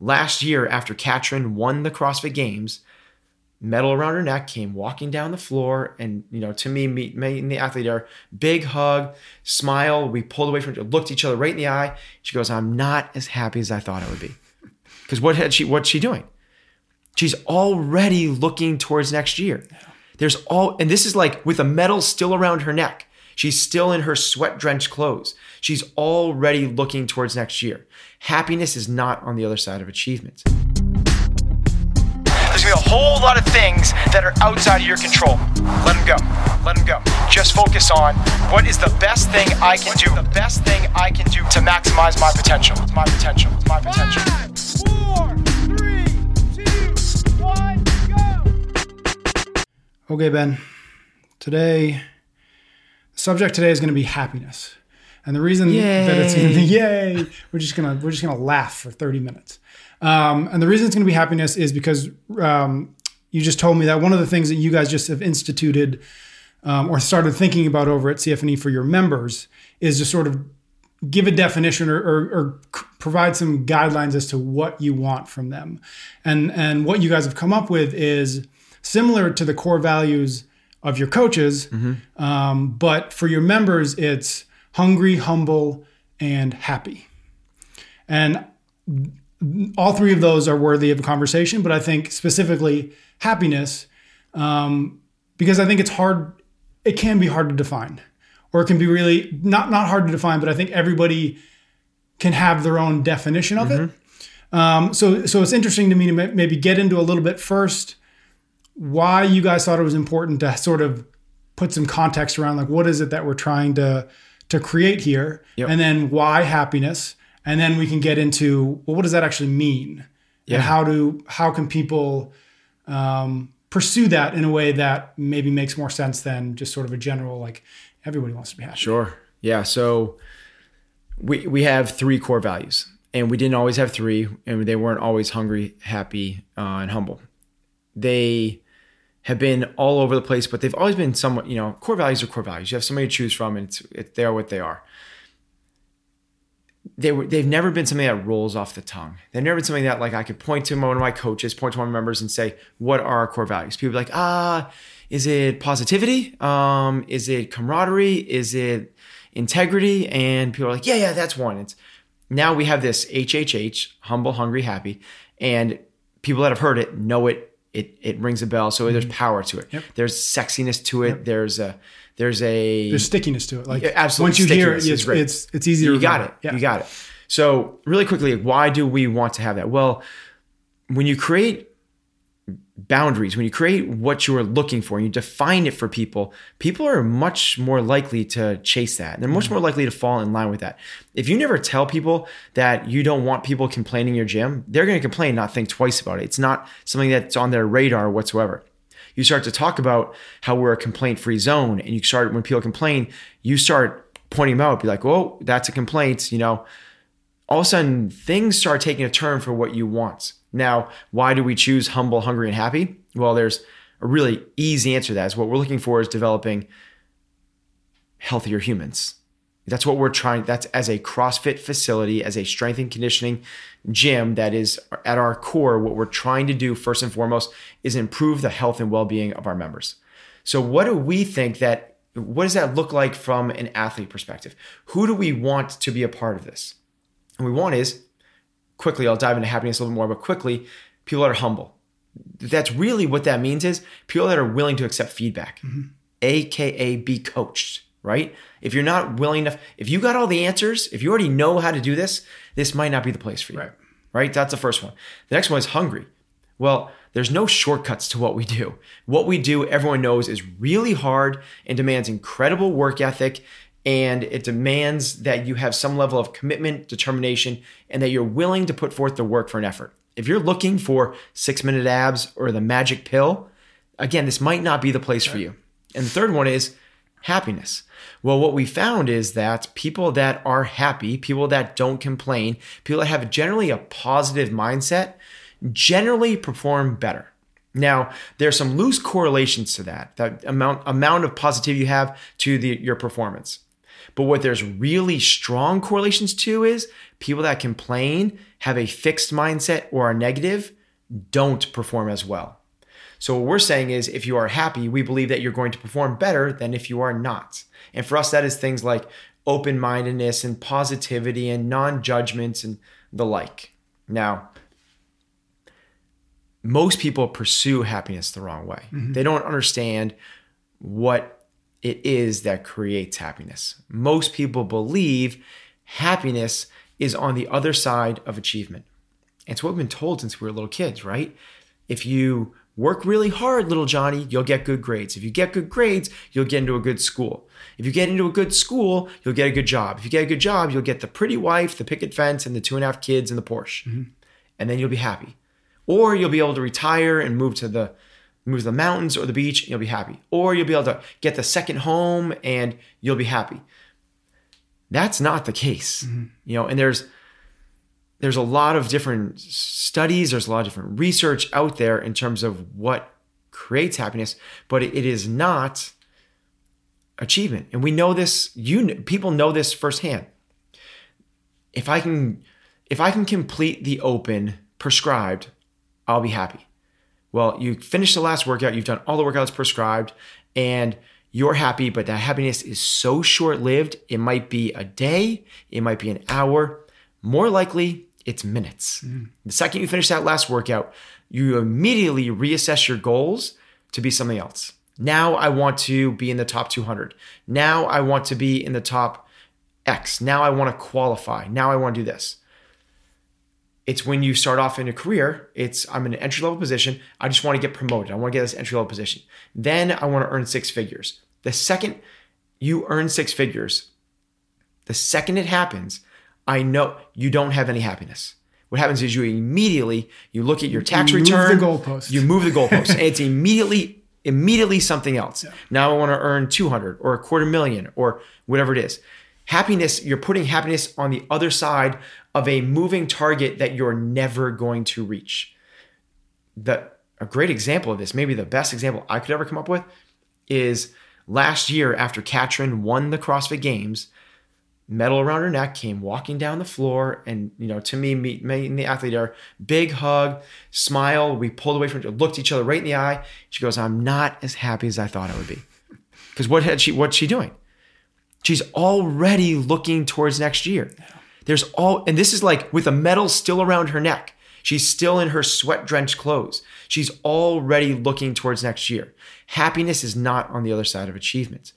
last year after Katrin won the CrossFit Games, medal around her neck, came walking down the floor, and you know, to me, me, me and the athlete are big hug, smile. We pulled away from, looked each other right in the eye. She goes, "I'm not as happy as I thought I would be," because what had she? What's she doing? She's already looking towards next year. There's all, and this is like with a medal still around her neck. She's still in her sweat drenched clothes. She's already looking towards next year. Happiness is not on the other side of achievement. There's gonna be a whole lot of things that are outside of your control. Let them go. Let them go. Just focus on what is the best thing I can do. The best thing I can do to maximize my potential. My potential. My potential. Five, four, three, two, one, go. Okay, Ben. Today, the subject today is going to be happiness, and the reason that it's going to be yay, we're just gonna we're just gonna laugh for thirty minutes. Um, and the reason it's going to be happiness is because um, you just told me that one of the things that you guys just have instituted um, or started thinking about over at CFNE for your members is to sort of give a definition or, or, or provide some guidelines as to what you want from them. And, and what you guys have come up with is similar to the core values of your coaches, um, but for your members, it's hungry, humble, and happy. And all three of those are worthy of a conversation, but I think specifically happiness, um, because I think it's hard, it can be hard to define, or it can be really not not hard to define, but I think everybody can have their own definition of it. Um, so so it's interesting to me to maybe get into a little bit first why you guys thought it was important to sort of put some context around like what is it that we're trying to to create here Yep. and then why happiness and then we can get into well what does that actually mean Yeah. and how do how can people um, pursue that in a way that maybe makes more sense than just sort of a general like everybody wants to be happy Sure. Yeah. So we we have three core values, and we didn't always have three, and they weren't always hungry, happy, uh, and humble. They have been all over the place, but they've always been somewhat. You know, core values are core values. You have somebody to choose from, and it's it, they are what they are. They were, they've never been something that rolls off the tongue. They've never been something that like I could point to one of my coaches, point to one of my members, and say, "What are our core values?" People like, "Ah, is it positivity? Um, is it camaraderie? Is it integrity?" And people are like, "Yeah, yeah, that's one." It's now we have this HHH, humble, hungry, happy, and people that have heard it know it. It it rings a bell. So there's mm-hmm. power to it. There's sexiness to it. There's a there's a there's stickiness to it like absolutely. once you hear it it's, great. it's it's easy to you got it. yeah. You got it. So really quickly, why do we want to have that? Well, when you create boundaries, when you create what you are looking for and you define it for people, people are much more likely to chase that. They're much mm. more likely to fall in line with that. If you never tell people that you don't want people complaining your gym, they're going to complain, not think twice about it. It's not something that's on their radar whatsoever. You start to talk about how we're a complaint free zone, and you start, when people complain, you start pointing them out, be like, oh, that's a complaint, you know, all of a sudden things start taking a turn for what you want. Now, why do we choose humble, hungry, and happy? Well, there's a really easy answer to that. Is what we're looking for is developing healthier humans. That's what we're trying. That's as a CrossFit facility, as a strength and conditioning gym that is at our core, what we're trying to do first and foremost is improve the health and well-being of our members. So what do we think that what does that look like from an athlete perspective? Who do we want to be a part of this? And we want is quickly, I'll dive into happiness a little more, but quickly, people that are humble. That's really what that means is people that are willing to accept feedback, mm-hmm. aka be coached, right? If you're not willing enough, if you got all the answers, if you already know how to do this, this might not be the place for you. Right. Right? That's the first one. The next one is hungry. Well, there's no shortcuts to what we do. What we do, everyone knows, is really hard and demands incredible work ethic. And it demands that you have some level of commitment, determination, and that you're willing to put forth the work for an effort. If you're looking for six minute abs or the magic pill, again, this might not be the place for you. And the third one is happiness. Well, what we found is that people that are happy, people that don't complain, people that have generally a positive mindset, generally perform better. Now, there's some loose correlations to that, that amount amount of positivity you have to the, your performance. But what there's really strong correlations to is people that complain have a fixed mindset or are negative don't perform as well. So, what we're saying is if you are happy, we believe that you're going to perform better than if you are not. And for us, that is things like open mindedness and positivity and non judgments and the like. Now, most people pursue happiness the wrong way. Mm-hmm. They don't understand what it is that creates happiness. Most people believe happiness is on the other side of achievement. It's what we've been told since we were little kids, right? If you work really hard, little Johnny, you'll get good grades. If you get good grades, you'll get into a good school. If you get into a good school, you'll get a good job. If you get a good job, you'll get the pretty wife, the picket fence, and the two and a half kids and the Porsche. Mm-hmm. And then you'll be happy. Or you'll be able to retire and move to the move to the mountains or the beach and you'll be happy. Or you'll be able to get the second home and you'll be happy. That's not the case. Mm-hmm. You know, and there's there's a lot of different studies, there's a lot of different research out there in terms of what creates happiness, but it is not achievement. And we know this, you people know this firsthand. If I can if I can complete the open prescribed, I'll be happy. Well, you finish the last workout, you've done all the workouts prescribed, and you're happy, but that happiness is so short lived. It might be a day, it might be an hour. More likely, it's minutes. Mm-hmm. The second you finish that last workout, you immediately reassess your goals to be something else. Now I want to be in the top 200. Now I want to be in the top X. Now I want to qualify. Now I want to do this. It's when you start off in a career, it's I'm in an entry level position. I just want to get promoted. I want to get this entry level position. Then I want to earn six figures. The second you earn six figures, the second it happens, I know you don't have any happiness. What happens is you immediately you look at your tax You move the return, goalpost. you move the goalpost, and it's immediately immediately something else. Now I want to earn 200 or a quarter million or whatever it is. Happiness, you're putting happiness on the other side of a moving target that you're never going to reach. The a great example of this, maybe the best example I could ever come up with, is last year after Katrin won the CrossFit Games, medal around her neck, came walking down the floor, and you know, to me, me, me and the athlete are big hug, smile. We pulled away from each looked each other right in the eye. She goes, "I'm not as happy as I thought I would be," because what had she? What's she doing? She's already looking towards next year. There's all, and this is like with a medal still around her neck. She's still in her sweat drenched clothes. She's already looking towards next year. Happiness is not on the other side of achievements.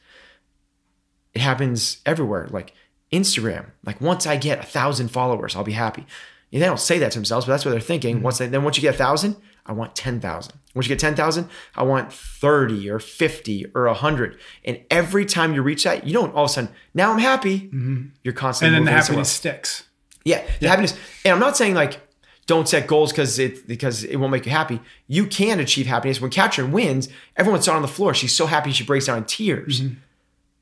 It happens everywhere, like Instagram. Like once I get a thousand followers, I'll be happy. And they don't say that to themselves, but that's what they're thinking. Mm-hmm. Once they, then once you get a thousand, I want ten thousand. Once you get ten thousand, I want thirty or fifty or hundred. And every time you reach that, you don't all of a sudden now I'm happy. Mm-hmm. You're constantly and then the happiness sticks. Yeah, the happiness. And I'm not saying like don't set goals because it because it won't make you happy. You can achieve happiness. When Katrin wins, everyone's on the floor. She's so happy she breaks down in tears. Mm-hmm.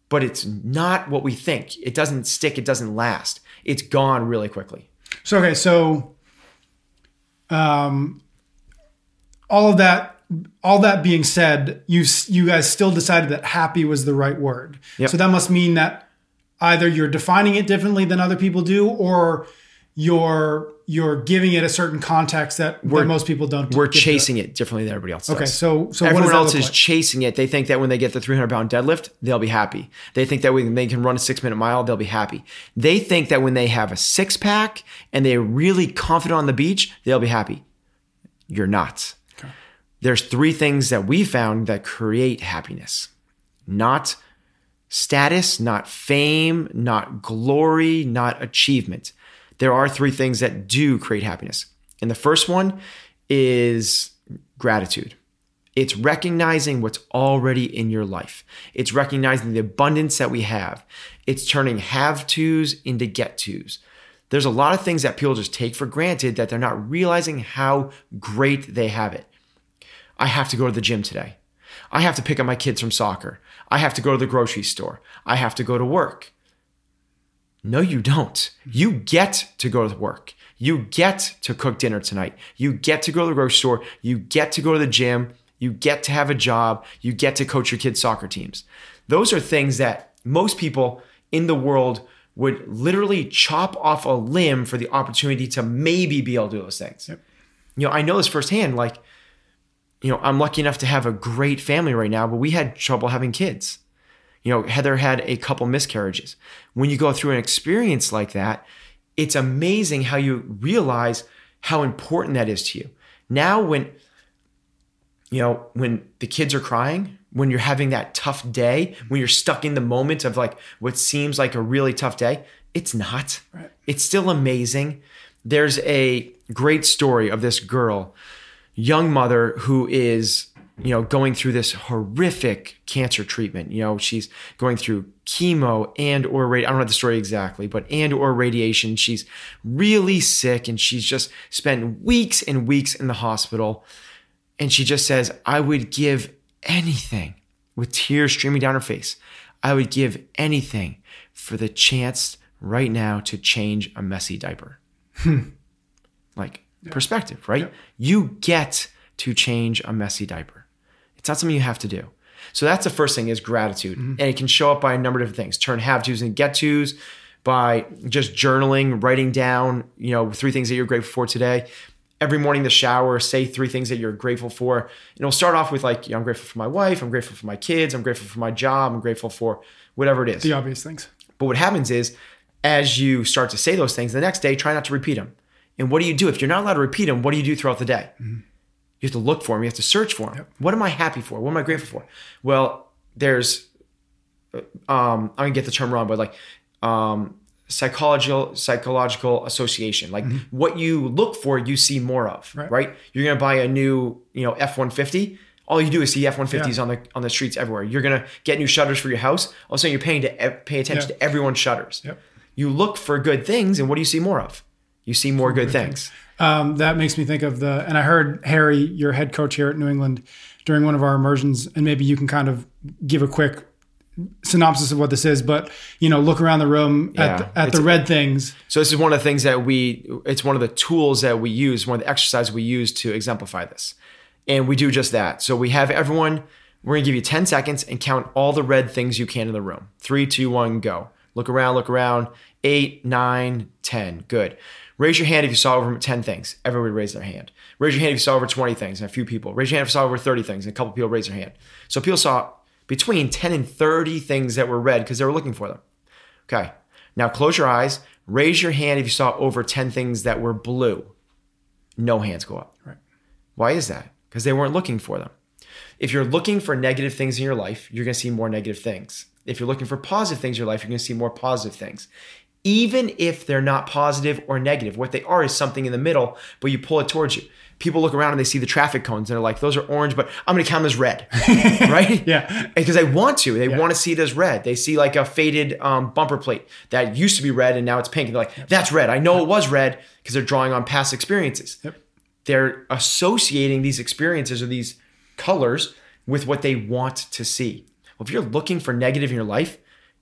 But it's not what we think. It doesn't stick. It doesn't last. It's gone really quickly. So okay, so um, all of that, all that being said, you you guys still decided that happy was the right word. Yep. So that must mean that either you're defining it differently than other people do, or you're you're giving it a certain context that, that most people don't. We're to it. chasing it differently than everybody else does. Okay, so so Everyone else is like? chasing it. They think that when they get the 300 pound deadlift, they'll be happy. They think that when they can run a six minute mile, they'll be happy. They think that when they have a six pack and they're really confident on the beach, they'll be happy. You're not. There's three things that we found that create happiness not status, not fame, not glory, not achievement. There are three things that do create happiness. And the first one is gratitude. It's recognizing what's already in your life. It's recognizing the abundance that we have. It's turning have tos into get tos. There's a lot of things that people just take for granted that they're not realizing how great they have it. I have to go to the gym today. I have to pick up my kids from soccer. I have to go to the grocery store. I have to go to work. No, you don't. You get to go to work. You get to cook dinner tonight. You get to go to the grocery store. You get to go to the gym. You get to have a job. You get to coach your kids' soccer teams. Those are things that most people in the world would literally chop off a limb for the opportunity to maybe be able to do those things. Yep. You know, I know this firsthand. Like, you know, I'm lucky enough to have a great family right now, but we had trouble having kids. You know, Heather had a couple miscarriages. When you go through an experience like that, it's amazing how you realize how important that is to you. Now, when you know, when the kids are crying, when you're having that tough day, when you're stuck in the moment of like what seems like a really tough day, it's not. Right. It's still amazing. There's a great story of this girl, young mother who is, you know, going through this horrific cancer treatment. You know, she's going through chemo and or radi- I don't know the story exactly, but and or radiation. She's really sick and she's just spent weeks and weeks in the hospital and she just says, I would give anything with tears streaming down her face. I would give anything for the chance right now to change a messy diaper. Hmm. like perspective, right? You get to change a messy diaper. It's not something you have to do. So that's the first thing is gratitude. Mm-hmm. And it can show up by a number of different things. Turn have tos and get tos by just journaling, writing down, you know, three things that you're grateful for today every morning in the shower, say three things that you're grateful for. And it'll start off with like, you know, I'm grateful for my wife, I'm grateful for my kids, I'm grateful for my job, I'm grateful for whatever it is. The obvious things. But what happens is, as you start to say those things, the next day, try not to repeat them. And what do you do? If you're not allowed to repeat them, what do you do throughout the day? Mm-hmm. You have to look for them. You have to search for them. What am I happy for? What am I grateful for? Well, there's, um, I'm gonna get the term wrong, but like, um, psychological psychological association like what you look for you see more of right, Right. you're to buy a new you know f-150 all you do is see f-150s Yeah. on the on the streets everywhere you're to get new shutters for your house all of a sudden you're paying to pay attention Yeah. to everyone's shutters Yep. you look for good things and what do you see more of you see more good things Um, that makes me think of the, and I heard Harry, your head coach here at New England, during one of our immersions, and maybe you can kind of give a quick synopsis of what this is. But you know, look around the room Yeah. at the, at the red things. So this is one of the things that we it's one of the tools that we use, one of the exercises we use to exemplify this. And we do just that. So we have everyone, we're gonna give you 10 seconds and count all the red things you can in the room. Three, two, one, go. Look around, look around. Eight, nine, ten. Good. Raise your hand if you saw over 10 things. Everybody raise their hand. Raise your hand if you saw over 20 things and a few people. Raise your hand if you saw over 30 things and a couple people raise their hand. So people saw between 10 and 30 things that were red because they were looking for them. Okay. Now close your eyes. Raise your hand if you saw over 10 things that were blue. No hands go up. Right. Why is that? Because they weren't looking for them. If you're looking for negative things in your life, you're going to see more negative things. If you're looking for positive things in your life, you're going to see more positive things. Even if they're not positive or negative, what they are is something in the middle, but you pull it towards you. People look around and they see the traffic cones and they're like, those are orange, but I'm going to count them as red. right? Yeah. because they want to. They Yeah. want to see it as red. They see like a faded um, bumper plate that used to be red and now it's pink. And they're like, that's red. I know it was red because they're drawing on past experiences. Yep. They're associating these experiences or these colors with what they want to see. Well, if you're looking for negative in your life,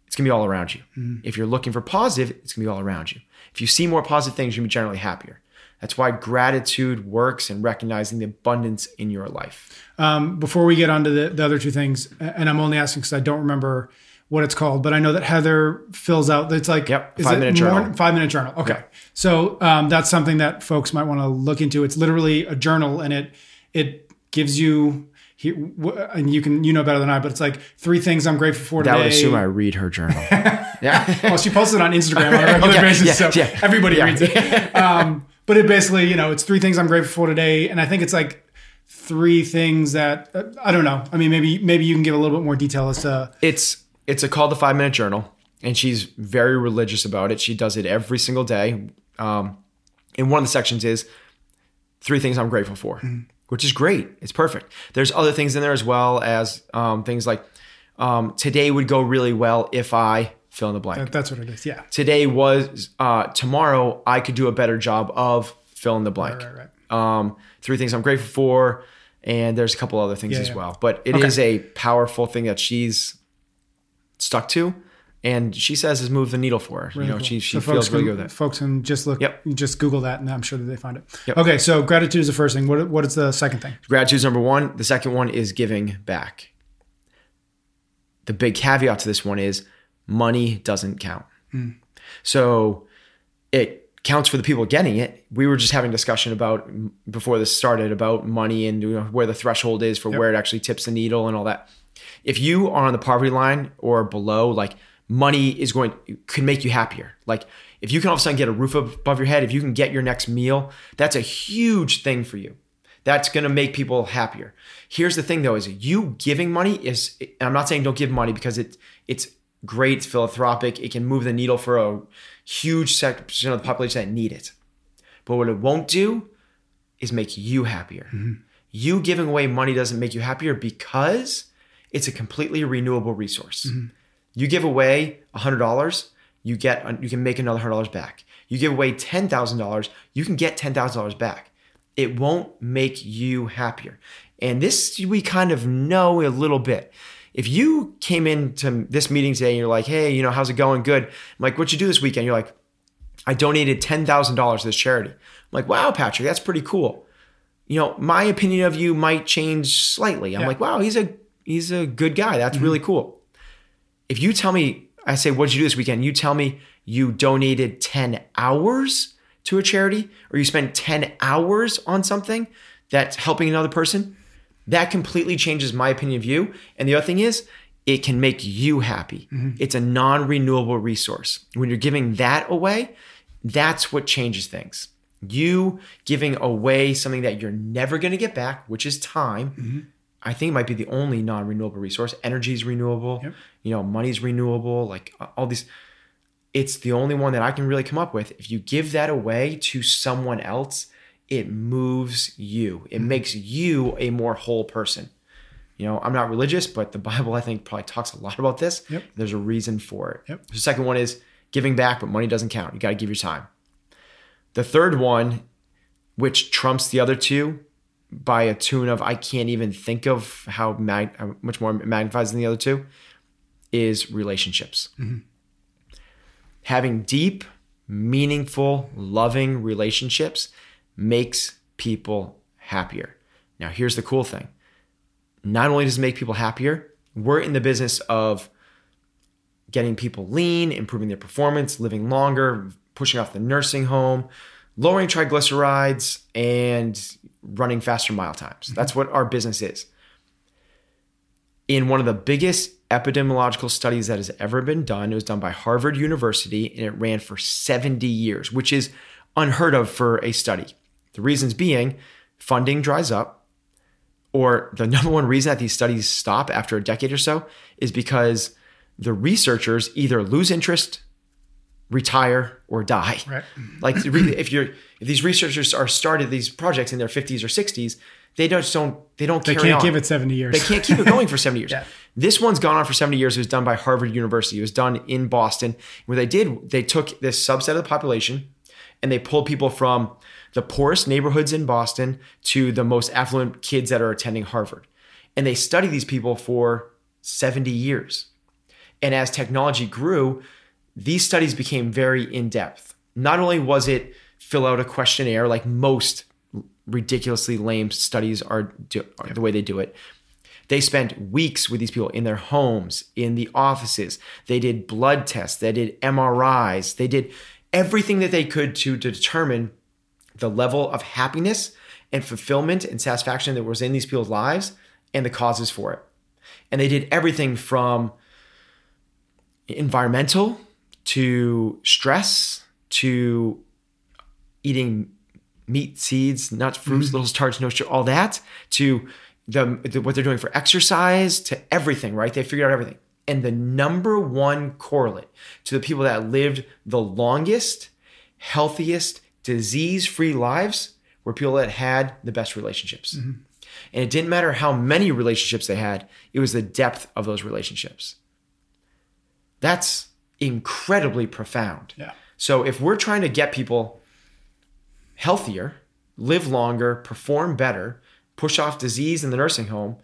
it's gonna be all around you. If you're looking for positive, it's gonna be all around you. If you see more positive things, you're gonna be generally happier. That's why gratitude works and recognizing the abundance in your life. Um, before we get on to the, the other two things, and I'm only asking because I don't remember what it's called, but I know that Heather fills out. It's like Yep, is five it minute journal. Five minute journal. Okay, so um, that's something that folks might want to look into. It's literally a journal, and it it gives you. He, and you can you know better than I, but it's like three things I'm grateful for today. That would assume I read her journal. yeah. well, she posts it on Instagram on a regular Yeah, basis, yeah, so yeah. everybody reads it. Um, but it basically, you know, it's three things I'm grateful for today, and I think it's like three things that uh, I don't know. I mean, maybe maybe you can give a little bit more detail as to it's it's a called the five minute journal and she's very religious about it she does it every single day um, and one of the sections is three things i'm grateful for which is great it's perfect there's other things in there as well as um, things like um, today would go really well if i fill in the blank that's what it is. Yeah, today was uh, tomorrow i could do a better job of fill in the blank right, right. um, three things i'm grateful for and there's a couple other things Yeah, as yeah. well but it is Okay. a powerful thing that she's stuck to and she says has moved the needle for her you know Cool. she, she So feels really can, good with it Folks can just look, Yep. just Google that, and I'm sure that they find it. Yep. Okay, so gratitude is the first thing. What what is the second thing? Gratitude is number one the second one is giving back the big caveat to this one is money doesn't count hmm. So it counts for the people getting it. We were just having discussion about before this started about money and you know, where the threshold is for where it actually tips the needle and all that. If you are on the poverty line or below, like money is going could make you happier. Like if you can all of a sudden get a roof above your head, if you can get your next meal, that's a huge thing for you. That's going to make people happier. Here's the thing though is you giving money is and I'm not saying don't give money because it it's great, it's philanthropic, it can move the needle for a huge section of the population that need it. But what it won't do is make you happier. Mm-hmm. You giving away money doesn't make you happier because it's a completely renewable resource. Mm-hmm. You give away $100, you get you can make another $100 back. You give away $10,000, you can get $10,000 back. It won't make you happier. And this we kind of know a little bit. If you came into this meeting today and you're like, "Hey, you know, how's it going? Good." I'm like, "What'd you do this weekend?" You're like, "I donated $10,000 to this charity." I'm like, "Wow, Patrick, that's pretty cool." you know, my opinion of you might change slightly. I'm Yeah. like, wow, he's a he's a good guy. That's mm-hmm. really cool. If you tell me, I say, what'd you do this weekend? You tell me you donated 10 hours to a charity or you spent 10 hours on something that's helping another person, that completely changes my opinion of you. And the other thing is, it can make you happy. Mm-hmm. It's a non-renewable resource. When you're giving that away, that's what changes things. You giving away something that you're never going to get back, which is time. Mm-hmm. I think it might be the only non-renewable resource. Energy is renewable. Yep. You know, money's renewable. Like all these, it's the only one that I can really come up with. If you give that away to someone else, it moves you. It mm-hmm. makes you a more whole person. You know, I'm not religious, but the Bible I think probably talks a lot about this. Yep. There's a reason for it. Yep. The second one is giving back, but money doesn't count. You got to give your time. The third one, which trumps the other two by a tune of I can't even think of how, mag- how much more magnifies than the other two, is relationships. Mm-hmm. Having deep, meaningful, loving relationships makes people happier. Now, here's the cool thing not only does it make people happier, we're in the business of getting people lean, improving their performance, living longer, pushing off the nursing home, lowering triglycerides, and running faster mile times. Mm-hmm. That's what our business is. In one of the biggest epidemiological studies that has ever been done, it was done by Harvard University and it ran for 70 years, which is unheard of for a study. The reasons being funding dries up, or the number one reason that these studies stop after a decade or so is because the researchers either lose interest, retire, or die. Right. Like really, if you're if these researchers are started these projects in their 50s or 60s, they don't don't they don't They can't on. give it 70 years. They can't keep it going for 70 years. Yeah. This one's gone on for 70 years. It was done by Harvard University. It was done in Boston. Where they did, they took this subset of the population and they pulled people from the poorest neighborhoods in Boston to the most affluent kids that are attending Harvard. And they studied these people for 70 years. And as technology grew, these studies became very in depth. Not only was it fill out a questionnaire like most ridiculously lame studies are, do, are the way they do it, they spent weeks with these people in their homes, in the offices. They did blood tests, they did MRIs, they did everything that they could to, to determine the level of happiness and fulfillment and satisfaction that was in these people's lives and the causes for it. And they did everything from environmental to stress to eating meat, seeds, nuts, fruits, mm-hmm. little starch, no sugar, all that to the, the what they're doing for exercise to everything, right? They figured out everything. And the number one correlate to the people that lived the longest, healthiest, disease-free lives were people that had the best relationships. Mm-hmm. And it didn't matter how many relationships they had, it was the depth of those relationships. That's incredibly profound. Yeah. So if we're trying to get people healthier, live longer, perform better, push off disease in the nursing home,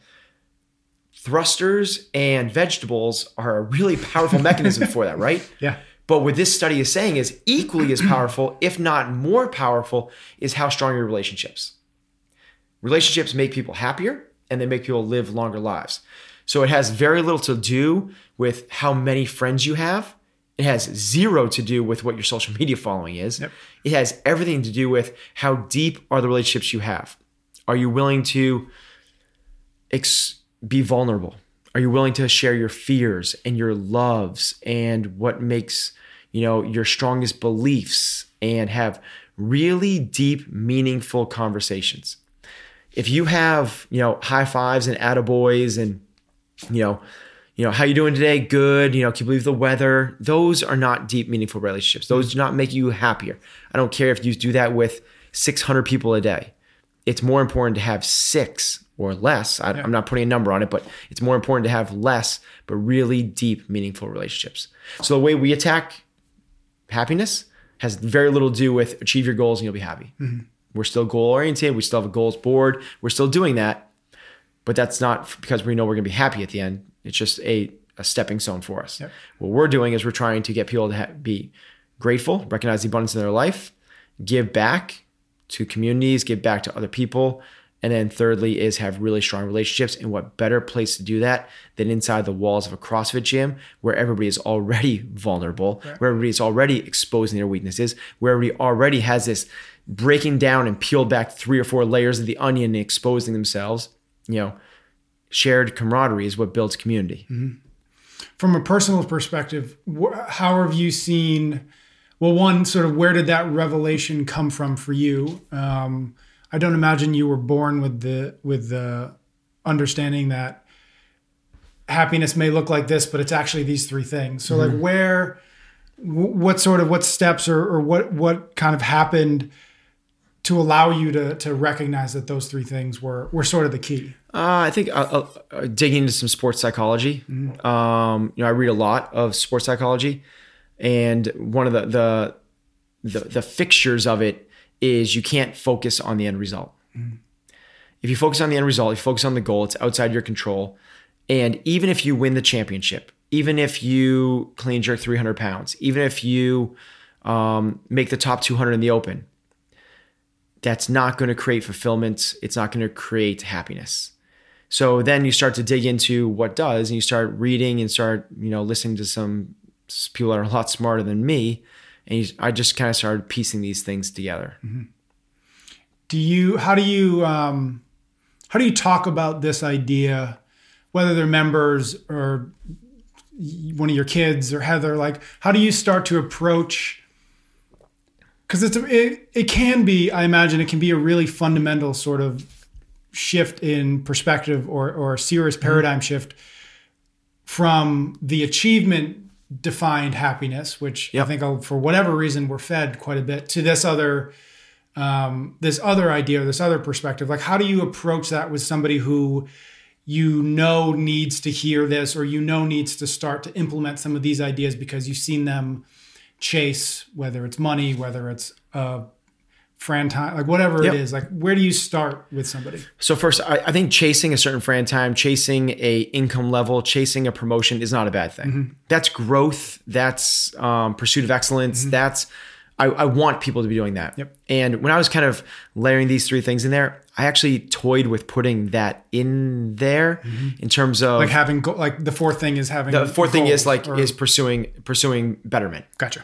thrusters and vegetables are a really powerful mechanism for that, right? Yeah. But what this study is saying is equally as powerful, if not more powerful, is how strong your relationships. Relationships make people happier and they make people live longer lives. So it has very little to do with how many friends you have. It has zero to do with what your social media following is. Yep. It has everything to do with how deep are the relationships you have. Are you willing to ex- be vulnerable? Are you willing to share your fears and your loves and what makes you know your strongest beliefs and have really deep, meaningful conversations? If you have you know high fives and attaboys and you know you know how you doing today? Good. You know can you believe the weather? Those are not deep meaningful relationships. Those do not make you happier. I don't care if you do that with 600 people a day. It's more important to have six or less. I, i'm not putting a number on it but it's more important to have less but really deep meaningful relationships. So the way we attack happiness has very little to do with achieve your goals and you'll be happy. Mm-hmm. We're still goal oriented. We still have a goals board. We're still doing that but that's not because we know we're going to be happy at the end. It's just a, a stepping stone for us. Yep. What we're doing is we're trying to get people to ha- be grateful, recognize the abundance in their life, give back to communities, give back to other people. And then thirdly is have really strong relationships. And what better place to do that than inside the walls of a CrossFit gym where everybody is already vulnerable, where everybody is already exposing their weaknesses, where everybody already has this breaking down and peeled back three or four layers of the onion and exposing themselves you know, shared camaraderie is what builds community. From a personal perspective, how have you seen? Well, one sort of where did that revelation come from for you? Um, I don't imagine you were born with the with the understanding that happiness may look like this, but it's actually these three things. So, like, where, what sort of what steps or, or what what kind of happened to allow you to to recognize that those three things were were sort of the key? Uh, I think uh, uh, digging into some sports psychology. Um, you know, I read a lot of sports psychology, and one of the, the the the fixtures of it is you can't focus on the end result. If you focus on the end result, if you focus on the goal, it's outside your control. And even if you win the championship, even if you clean jerk 300 pounds, even if you um, make the top 200 in the open, that's not going to create fulfillment. It's not going to create happiness. So then you start to dig into what does, and you start reading and start, you know, listening to some people that are a lot smarter than me. And you, I just kind of started piecing these things together. do you how do you um, how do you talk about this idea whether they're members or one of your kids or heather like how do you start to approach because it's a, it, it can be i imagine it can be a really fundamental sort of shift in perspective or or a serious paradigm shift from the achievement defined happiness which Yep. i think for whatever reason we're fed quite a bit to this other um, this other idea, this other perspective. Like, how do you approach that with somebody who you know needs to hear this, or you know needs to start to implement some of these ideas because you've seen them chase, whether it's money, whether it's uh, fran time, like whatever Yep. it is. Like, where do you start with somebody? So first, I, I think chasing a certain Fran time, chasing a income level, chasing a promotion is not a bad thing. That's growth. That's um, pursuit of excellence. That's I, I want people to be doing that. Yep. And when I was kind of layering these three things in there, I actually toyed with putting that in there in terms of Like having go- like the fourth thing is having the fourth thing is like or- is pursuing pursuing betterment gotcha.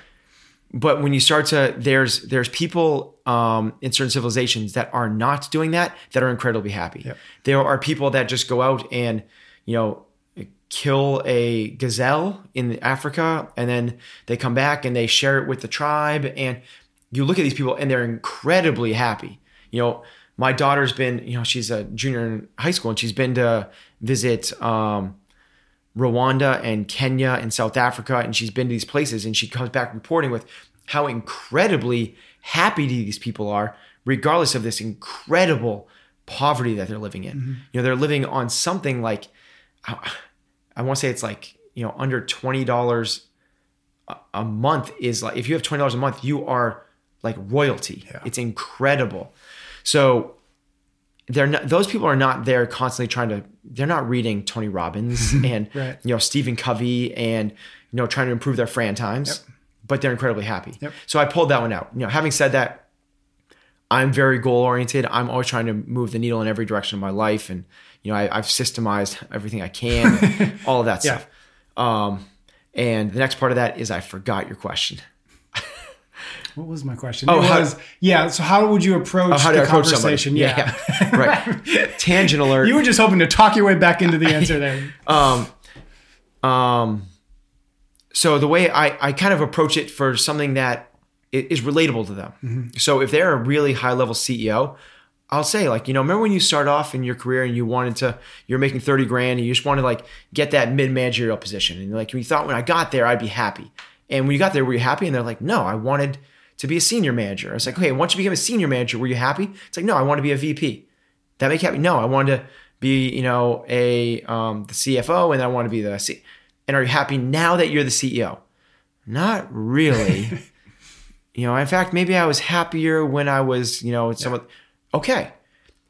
but when you start to there's there's people um, in certain civilizations that are not doing that that are incredibly happy Yep. there are people that just go out and you know kill a gazelle in africa and then they come back and they share it with the tribe and you look at these people and they're incredibly happy you know my daughter's been you know she's a junior in high school and she's been to visit um, Rwanda and Kenya and South Africa, and she's been to these places, and she comes back reporting with how incredibly happy these people are, regardless of this incredible poverty that they're living in. You know, they're living on something like, I, I want to say it's like you know under twenty dollars a- a month is like if you have twenty dollars a month, you are like royalty. It's incredible. So they're not those people are not there constantly trying to they're not reading Tony Robbins and Right. you know Stephen Covey and you know trying to improve their Fran times, but they're incredibly happy. Yep. So I pulled that one out. You know, having said that, I'm very goal oriented. I'm always trying to move the needle in every direction of my life, and you know I, I've systemized everything I can, all of that Yeah. stuff. Um, And the next part of that is I forgot your question. What was my question? Oh, it how- was yeah. So how would you approach Oh, the approach somebody? conversation? Yeah. yeah. right. Tangent alert. you were just hoping to talk your way back into the answer there. um, um, so the way I, I kind of approach it for something that is relatable to them. So if they're a really high level CEO, I'll say like, you know, remember when you start off in your career and you wanted to, you're making 30 grand and you just wanted to like get that mid managerial position. And like, you thought when I got there, I'd be happy. And when you got there, were you happy? And they're like, no, I wanted to be a senior manager. I was like, okay, once you become a senior manager, were you happy? It's like, no, I want to be a VP. That make you happy? No, I wanted to be, you know, a um, the CFO, and I want to be the C. And are you happy now that you're the CEO? Not really. you know, in fact, maybe I was happier when I was, you know, some. of Okay,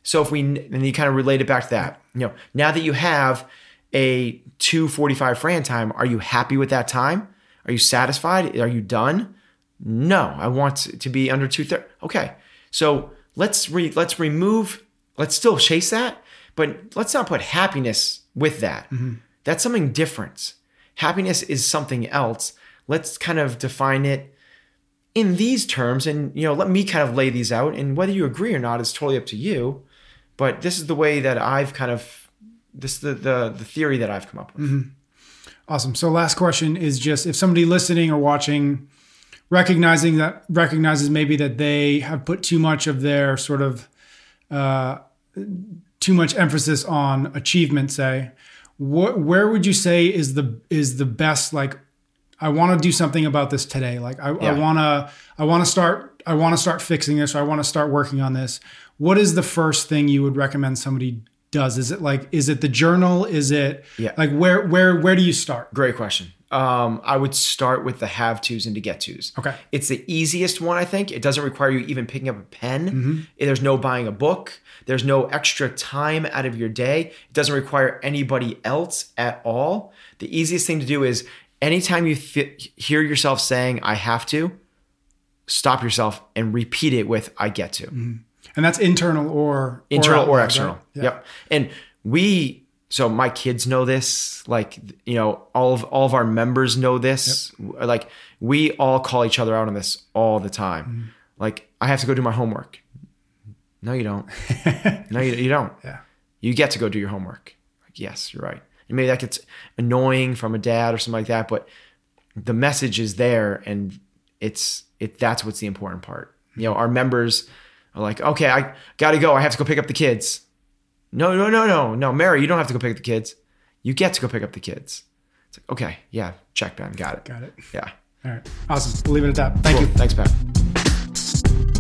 so if we and you kind of relate it back to that, you know, now that you have a 245 Fran time, are you happy with that time? Are you satisfied? Are you done? No, I want to be under 230. Okay. So let's re, let's remove let's still chase that, but let's not put happiness with that. Mm-hmm. That's something different. Happiness is something else. Let's kind of define it in these terms and you know let me kind of lay these out and whether you agree or not is totally up to you but this is the way that i've kind of this is the the, the theory that i've come up with mm-hmm. Awesome. So last question is just if somebody listening or watching recognizing that recognizes maybe that they have put too much of their sort of uh, too much emphasis on achievement say. Wh- where would you say is the is the best like I want to do something about this today. Like I, want to I want to start I want to start fixing this or I want to start working on this. What is the first thing you would recommend somebody does? Is it like is it the journal? Is it Yeah. like where where where do you start? Great question um, i would start with the have to's and to get to's Okay. it's the easiest one i think it doesn't require you even picking up a pen there's no buying a book there's no extra time out of your day it doesn't require anybody else at all the easiest thing to do is anytime you fi- hear yourself saying i have to stop yourself and repeat it with i get to and that's internal or internal out or, external. right? Yeah. Yep. And we, so my kids know this. Like you know, all of all of our members know this. Like we all call each other out on this all the time. Mm-hmm. Like I have to go do my homework. No, you don't. no, you, you don't. Yeah. You get to go do your homework. Like yes, you're right. And maybe that gets annoying from a dad or something like that, but the message is there, and it's it. That's what's the important part. You know, our members are like, okay, I got to go. I have to go pick up the kids. No, no, no, no, no, Mary, you don't have to go pick up the kids. You get to go pick up the kids. It's like, okay, yeah, check, Ben, got it. Got it. Yeah. All right. Awesome. We'll leave it at that. Thank Cool. you. Thanks, Pat.